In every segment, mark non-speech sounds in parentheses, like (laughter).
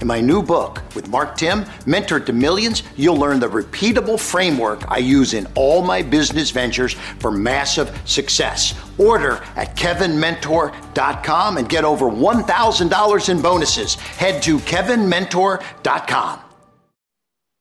In my new book with Mark Timm, Mentor to Millions, you'll learn the repeatable framework I use in all my business ventures for massive success. Order at kevinmentor.com and get over $1,000 in bonuses. Head to kevinmentor.com.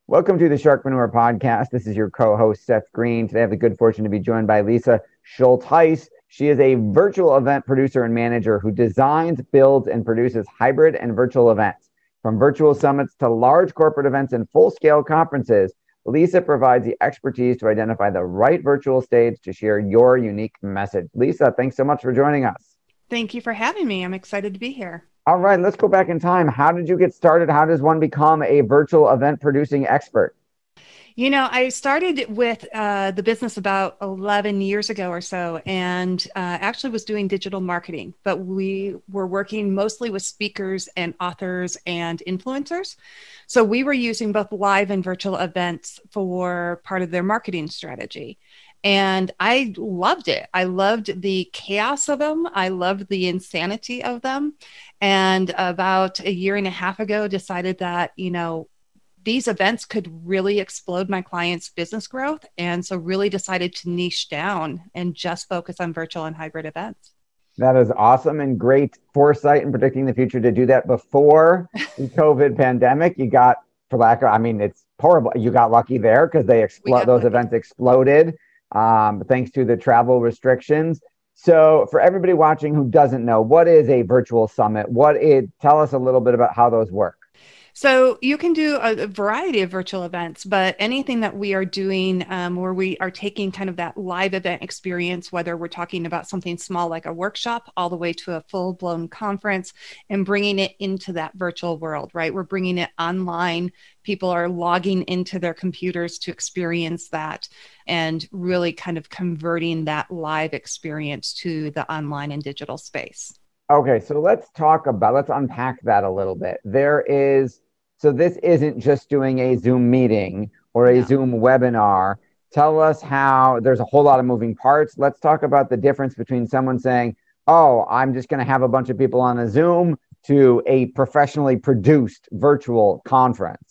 Welcome to the Shark Sharkpreneur Podcast. This is your co host, Seth Greene. Today I have the good fortune to be joined by Lisa Schultheis. She is a virtual event producer and manager who designs, builds, and produces hybrid and virtual events. From virtual summits to large corporate events and full scale conferences, Lisa provides the expertise to identify the right virtual stage to share your unique message. Lisa, thanks so much for joining us. Thank you for having me. I'm excited to be here. All right, let's go back in time. How did you get started? How does one become a virtual event producing expert? You know, I started with uh, the business about 11 years ago or so, and uh, actually was doing digital marketing, but we were working mostly with speakers and authors and influencers. So we were using both live and virtual events for part of their marketing strategy. And I loved it. I loved the chaos of them. I loved the insanity of them. And about a year and a half ago, decided that, you know, these events could really explode my clients' business growth. And so, really decided to niche down and just focus on virtual and hybrid events. That is awesome and great foresight in predicting the future to do that before the (laughs) COVID pandemic. You got, for lack of, I mean, it's horrible. You got lucky there because they explode. Those lucky. events exploded um, thanks to the travel restrictions. So, for everybody watching who doesn't know, what is a virtual summit? What it tell us a little bit about how those work. So you can do a, variety of virtual events, but anything that we are doing um, where we are taking kind of that live event experience, whether we're talking about something small like a workshop, all the way to a full blown conference, and bringing it into that virtual world, right? We're bringing it online. People are logging into their computers to experience that and really kind of converting that live experience to the online and digital space. Okay, so let's talk about, let's unpack that a little bit. There is so this isn't just doing a Zoom meeting or a Zoom webinar. Tell us how there's a whole lot of moving parts. Let's talk about the difference between someone saying, oh, I'm just going to have a bunch of people on a Zoom to a professionally produced virtual conference.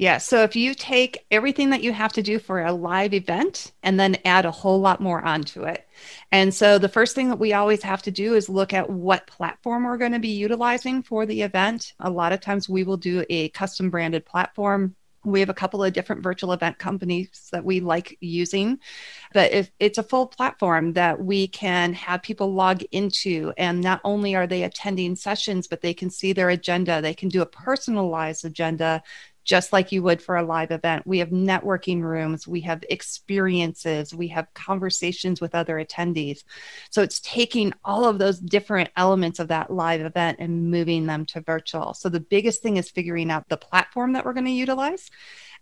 Yeah. So if you take everything that you have to do for a live event and then add a whole lot more onto it. And so the first thing that we always have to do is look at what platform we're going to be utilizing for the event. A lot of times we will do a custom branded platform we have a couple of different virtual event companies that we like using but if it's a full platform that we can have people log into and not only are they attending sessions but they can see their agenda they can do a personalized agenda just like you would for a live event. We have networking rooms, we have experiences, we have conversations with other attendees. So it's taking all of those different elements of that live event and moving them to virtual. So the biggest thing is figuring out the platform that we're going to utilize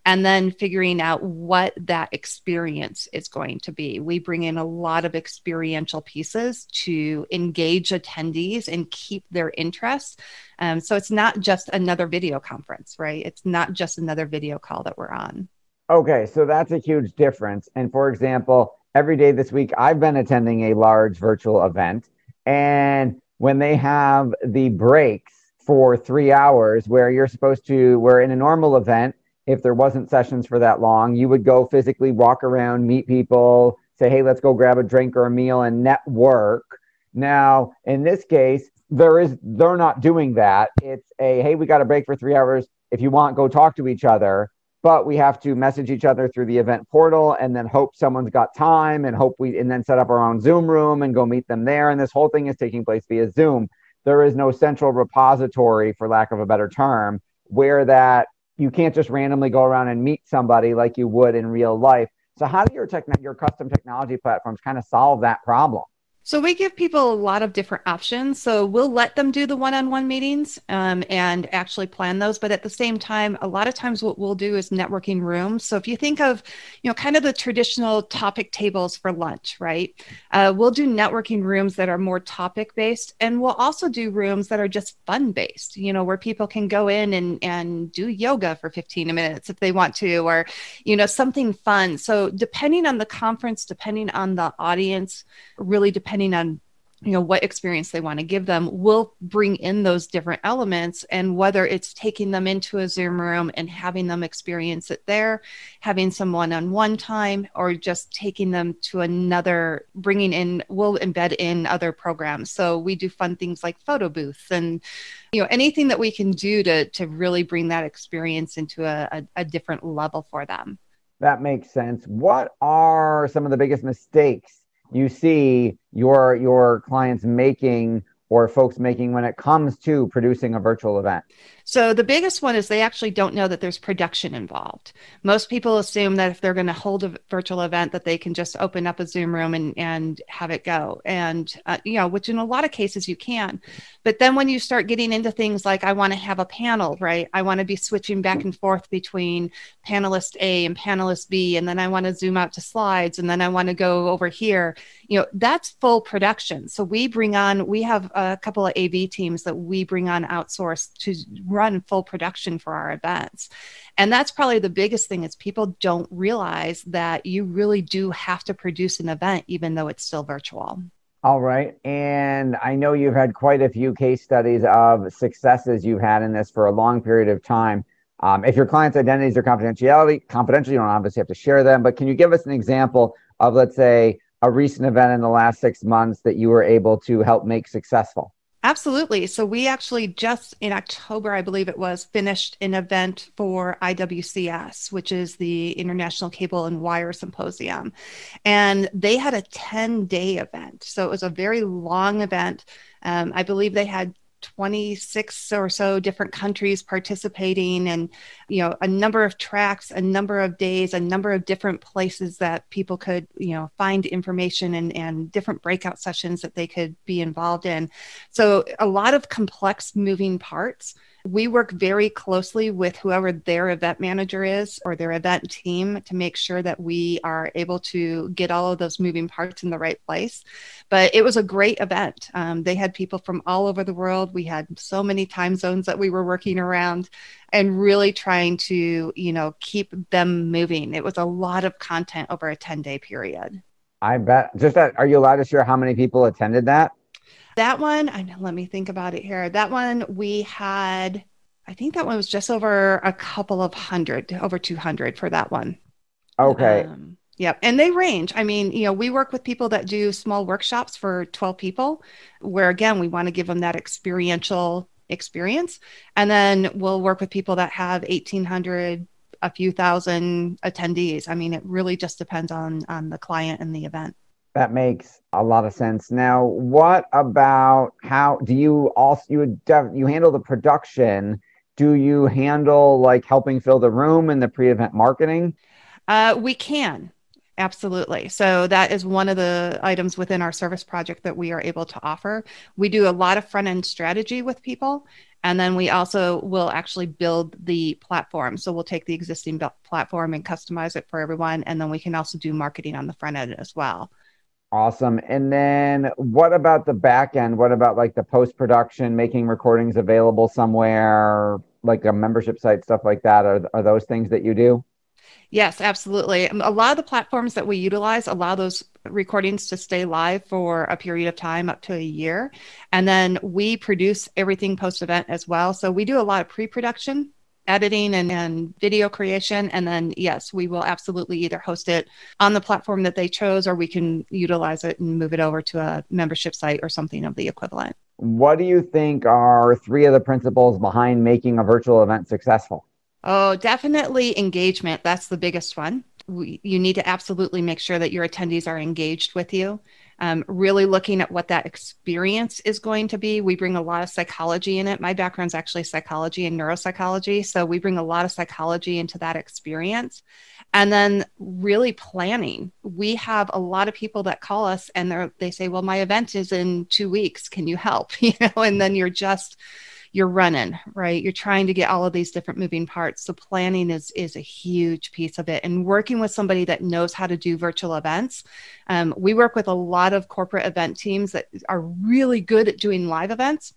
and then figuring out what that experience is going to be. We bring in a lot of experiential pieces to engage attendees and keep their interest. Um, so it's not just another video conference, right? It's not just another video call that we're on. Okay, so that's a huge difference. And for example, every day this week, I've been attending a large virtual event. And when they have the breaks for three hours, where you're supposed to, where in a normal event, if there wasn't sessions for that long, you would go physically walk around, meet people, say, hey, let's go grab a drink or a meal and network. Now, in this case, there is they're not doing that. It's a hey, we got a break for three hours. If you want, go talk to each other. but we have to message each other through the event portal and then hope someone's got time and hope we and then set up our own Zoom room and go meet them there. And this whole thing is taking place via Zoom. There is no central repository, for lack of a better term, where that you can't just randomly go around and meet somebody like you would in real life. So how do your tech your custom technology platforms kind of solve that problem? So we give people a lot of different options. So we'll let them do the one-on-one meetings um, and actually plan those. But at the same time, a lot of times what we'll do is networking rooms. So if you think of, you know, kind of the traditional topic tables for lunch, right? Uh, we'll do networking rooms that are more topic-based, and we'll also do rooms that are just fun-based. You know, where people can go in and and do yoga for 15 minutes if they want to, or you know, something fun. So depending on the conference, depending on the audience, really depending depending on you know what experience they want to give them will bring in those different elements and whether it's taking them into a zoom room and having them experience it there having some one-on-one time or just taking them to another bringing in we'll embed in other programs. So we do fun things like photo booths and you know anything that we can do to to really bring that experience into a, a, a different level for them. That makes sense. What are some of the biggest mistakes you see your your clients making or folks making when it comes to producing a virtual event? So the biggest one is they actually don't know that there's production involved. Most people assume that if they're going to hold a virtual event that they can just open up a Zoom room and and have it go. And uh, you know, which in a lot of cases you can. But then when you start getting into things like I want to have a panel, right? I want to be switching back and forth between panelist A and panelist B and then I want to zoom out to slides and then I want to go over here. You know, that's full production. So we bring on we have a couple of AV teams that we bring on outsourced to run full production for our events. And that's probably the biggest thing is people don't realize that you really do have to produce an event even though it's still virtual. All right. And I know you've had quite a few case studies of successes you've had in this for a long period of time. Um, if your client's identities are confidentiality, confidential, you don't obviously have to share them, but can you give us an example of, let's say, a recent event in the last six months that you were able to help make successful? Absolutely. So we actually just in October, I believe it was, finished an event for IWCS, which is the International Cable and Wire Symposium. And they had a 10 day event. So it was a very long event. Um, I believe they had 26 or so different countries participating and you know a number of tracks a number of days a number of different places that people could you know find information and and different breakout sessions that they could be involved in. So a lot of complex moving parts we work very closely with whoever their event manager is or their event team to make sure that we are able to get all of those moving parts in the right place. But it was a great event. Um, they had people from all over the world. We had so many time zones that we were working around and really trying to, you know, keep them moving. It was a lot of content over a 10 day period. I bet. Just that, are you allowed to share how many people attended that? That one, I know, let me think about it here. That one we had, I think that one was just over a couple of hundred, over 200 for that one. Okay. Um, Yep. And they range. I mean, you know, we work with people that do small workshops for 12 people, where again, we want to give them that experiential experience. And then we'll work with people that have 1,800, a few thousand attendees. I mean, it really just depends on on the client and the event. That makes a lot of sense. Now, what about how do you also you you handle the production? Do you handle like helping fill the room and the pre-event marketing? Uh, we can absolutely. So that is one of the items within our service project that we are able to offer. We do a lot of front end strategy with people, and then we also will actually build the platform. So we'll take the existing platform and customize it for everyone, and then we can also do marketing on the front end as well. Awesome. And then what about the back end? What about like the post production, making recordings available somewhere, like a membership site, stuff like that? Are, are those things that you do? Yes, absolutely. Um, a lot of the platforms that we utilize allow those recordings to stay live for a period of time up to a year. And then we produce everything post event as well. So we do a lot of pre production editing and, and video creation. And then, yes, we will absolutely either host it on the platform that they chose or we can utilize it and move it over to a membership site or something of the equivalent. What do you think are three of the principles behind making a virtual event successful? Oh, definitely engagement. That's the biggest one. We, you need to absolutely make sure that your attendees are engaged with you. Um, really looking at what that experience is going to be. We bring a lot of psychology in it. My background is actually psychology and neuropsychology. So we bring a lot of psychology into that experience. And then really planning. We have a lot of people that call us and they they say, "Well, my event is in 2 weeks. Can you help?" (laughs) You know, and then you're just you're running right you're trying to get all of these different moving parts so planning is is a huge piece of it and working with somebody that knows how to do virtual events um, we work with a lot of corporate event teams that are really good at doing live events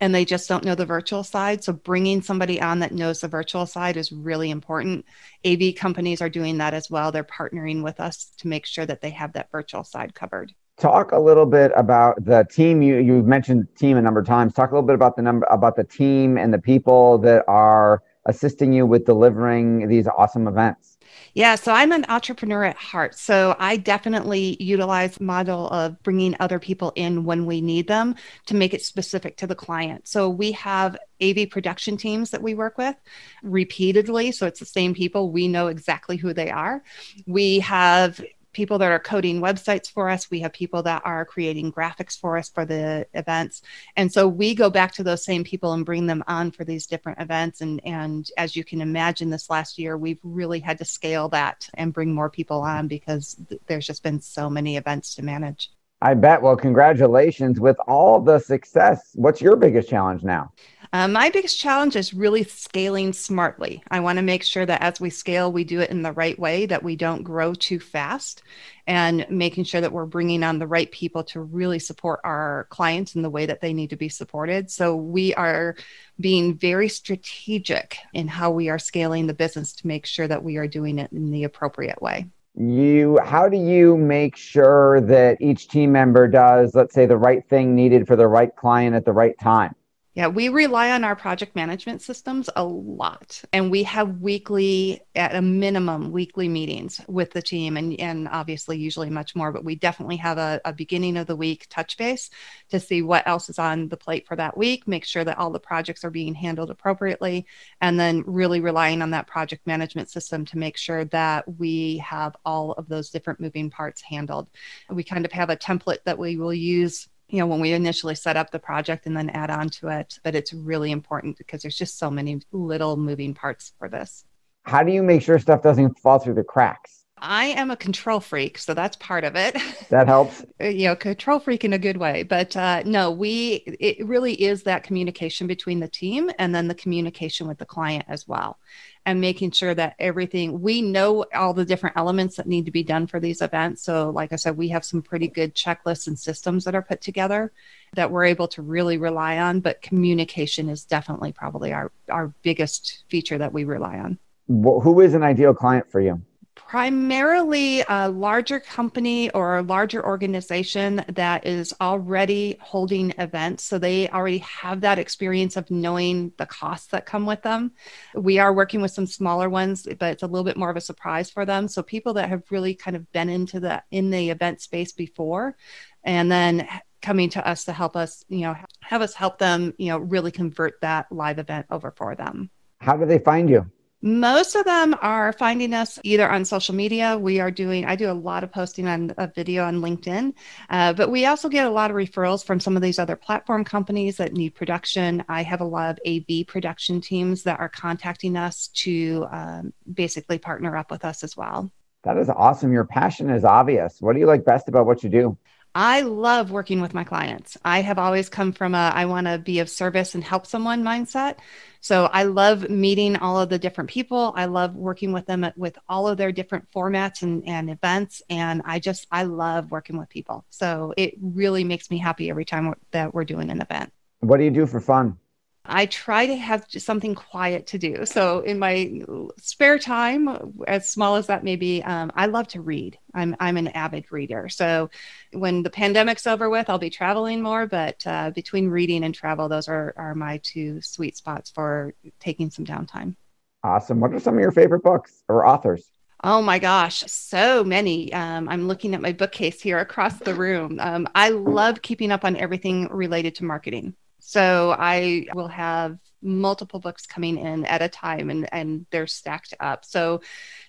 and they just don't know the virtual side. So bringing somebody on that knows the virtual side is really important. AV companies are doing that as well. They're partnering with us to make sure that they have that virtual side covered talk a little bit about the team you you've mentioned team a number of times talk a little bit about the number about the team and the people that are assisting you with delivering these awesome events yeah, so I'm an entrepreneur at heart. So I definitely utilize model of bringing other people in when we need them to make it specific to the client. So we have AV production teams that we work with repeatedly. So it's the same people. We know exactly who they are. We have people that are coding websites for us. We have people that are creating graphics for us for the events. And so we go back to those same people and bring them on for these different events. And, and as you can imagine, this last year, we've really had to scale that and bring more people on because th- there's just been so many events to manage. I bet. Well, congratulations with all the success. What's your biggest challenge now? Uh, my biggest challenge is really scaling smartly. I want to make sure that as we scale, we do it in the right way, that we don't grow too fast, and making sure that we're bringing on the right people to really support our clients in the way that they need to be supported. So we are being very strategic in how we are scaling the business to make sure that we are doing it in the appropriate way you how do you make sure that each team member does let's say the right thing needed for the right client at the right time yeah, we rely on our project management systems a lot. And we have weekly, at a minimum, weekly meetings with the team and, and obviously usually much more, but we definitely have a, a beginning of the week touch base to see what else is on the plate for that week, make sure that all the projects are being handled appropriately, and then really relying on that project management system to make sure that we have all of those different moving parts handled. We kind of have a template that we will use you know when we initially set up the project and then add on to it but it's really important because there's just so many little moving parts for this how do you make sure stuff doesn't fall through the cracks I am a control freak, so that's part of it. (laughs) That helps. you know, control freak in a good way. But uh, no, we it really is that communication between the team and then the communication with the client as well, and making sure that everything we know all the different elements that need to be done for these events. So, like I said, we have some pretty good checklists and systems that are put together that we're able to really rely on. But communication is definitely probably our our biggest feature that we rely on. Who is an ideal client for you? Primarily a larger company or a larger organization that is already holding events. So they already have that experience of knowing the costs that come with them. We are working with some smaller ones, but it's a little bit more of a surprise for them. So people that have really kind of been into the in the event space before and then coming to us to help us, you know, have us help them, you know, really convert that live event over for them. How do they find you? Most of them are finding us either on social media. We are doing, I do a lot of posting on a video on LinkedIn, uh, but we also get a lot of referrals from some of these other platform companies that need production. I have a lot of AV production teams that are contacting us to um, basically partner up with us as well. That is awesome. Your passion is obvious. What do you like best about what you do? I love working with my clients. I have always come from a I want to be of service and help someone mindset. So I love meeting all of the different people. I love working with them at, with all of their different formats and, and events. And I just, I love working with people. So it really makes me happy every time that we're doing an event. What do you do for fun? I try to have something quiet to do. So in my spare time, as small as that may be, um, I love to read. I'm I'm an avid reader. So when the pandemic's over with, I'll be traveling more. But uh, between reading and travel, those are are my two sweet spots for taking some downtime. Awesome. What are some of your favorite books or authors? Oh my gosh, so many. Um, I'm looking at my bookcase here across the room. Um, I love keeping up on everything related to marketing. So I will have multiple books coming in at a time and, and they're stacked up. So,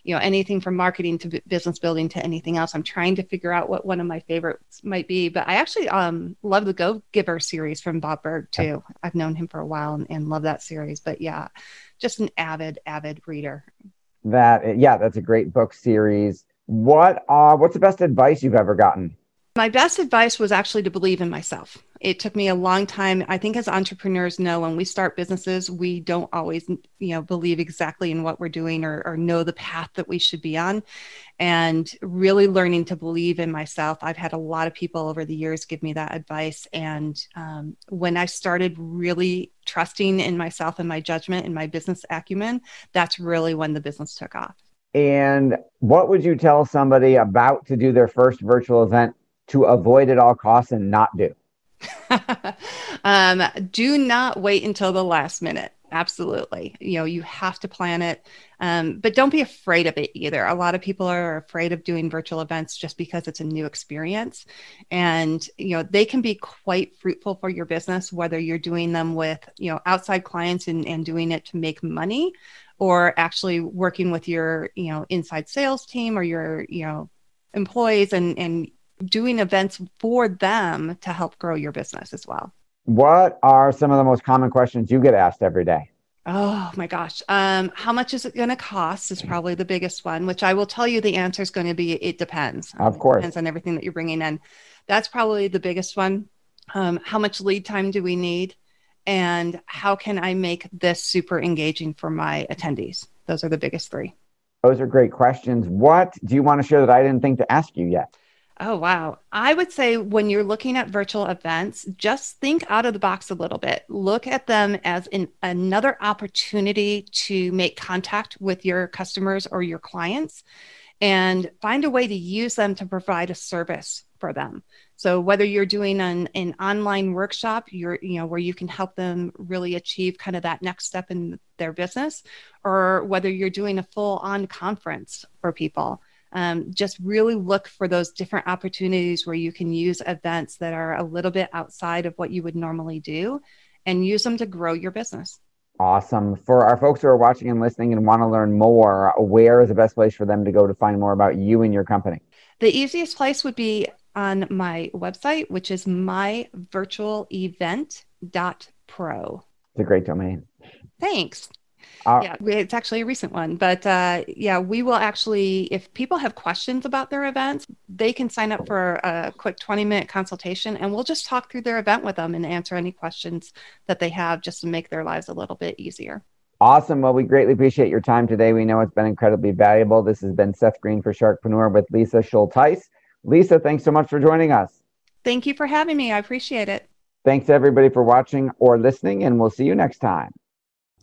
you know, anything from marketing to business building to anything else, I'm trying to figure out what one of my favorites might be. But I actually um, love the Go Giver series from Bob Burg too. I've known him for a while and, and love that series. But yeah, just an avid, avid reader. That, yeah, that's a great book series. What, uh, what's the best advice you've ever gotten? My best advice was actually to believe in myself. It took me a long time. I think as entrepreneurs know when we start businesses, we don't always, you know, believe exactly in what we're doing or, or know the path that we should be on. And really learning to believe in myself. I've had a lot of people over the years give me that advice. And um, when I started really trusting in myself and my judgment and my business acumen, that's really when the business took off. And what would you tell somebody about to do their first virtual event to avoid at all costs and not do? (laughs) um, do not wait until the last minute. Absolutely. You know, you have to plan it, um, but don't be afraid of it either. A lot of people are afraid of doing virtual events just because it's a new experience. And, you know, they can be quite fruitful for your business, whether you're doing them with, you know, outside clients and, and doing it to make money or actually working with your, you know, inside sales team or your, you know, employees and, and doing events for them to help grow your business as well. What are some of the most common questions you get asked every day? Oh my gosh. Um, how much is it going to cost is probably the biggest one, which I will tell you the answer is going to be it depends. Of course. It depends on everything that you're bringing in. That's probably the biggest one. Um, how much lead time do we need? And how can I make this super engaging for my attendees? Those are the biggest three. Those are great questions. What do you want to share that I didn't think to ask you yet? Oh, wow. I would say when you're looking at virtual events, just think out of the box a little bit. Look at them as an, another opportunity to make contact with your customers or your clients and find a way to use them to provide a service for them. So whether you're doing an, an online workshop, you're, you know, where you can help them really achieve kind of that next step in their business, or whether you're doing a full on conference for people um, just really look for those different opportunities where you can use events that are a little bit outside of what you would normally do and use them to grow your business. Awesome. For our folks who are watching and listening and want to learn more, where is the best place for them to go to find more about you and your company? The easiest place would be on my website, which is myvirtualevent.pro. It's a great domain. Thanks. Uh, yeah, it's actually a recent one, but uh, yeah, we will actually, if people have questions about their events, they can sign up for a quick 20 minute consultation and we'll just talk through their event with them and answer any questions that they have just to make their lives a little bit easier. Awesome. Well, we greatly appreciate your time today. We know it's been incredibly valuable. This has been Seth Greene for Sharkpreneur with Lisa Schultheis. Lisa, thanks so much for joining us. Thank you for having me. I appreciate it. Thanks everybody for watching or listening, and we'll see you next time.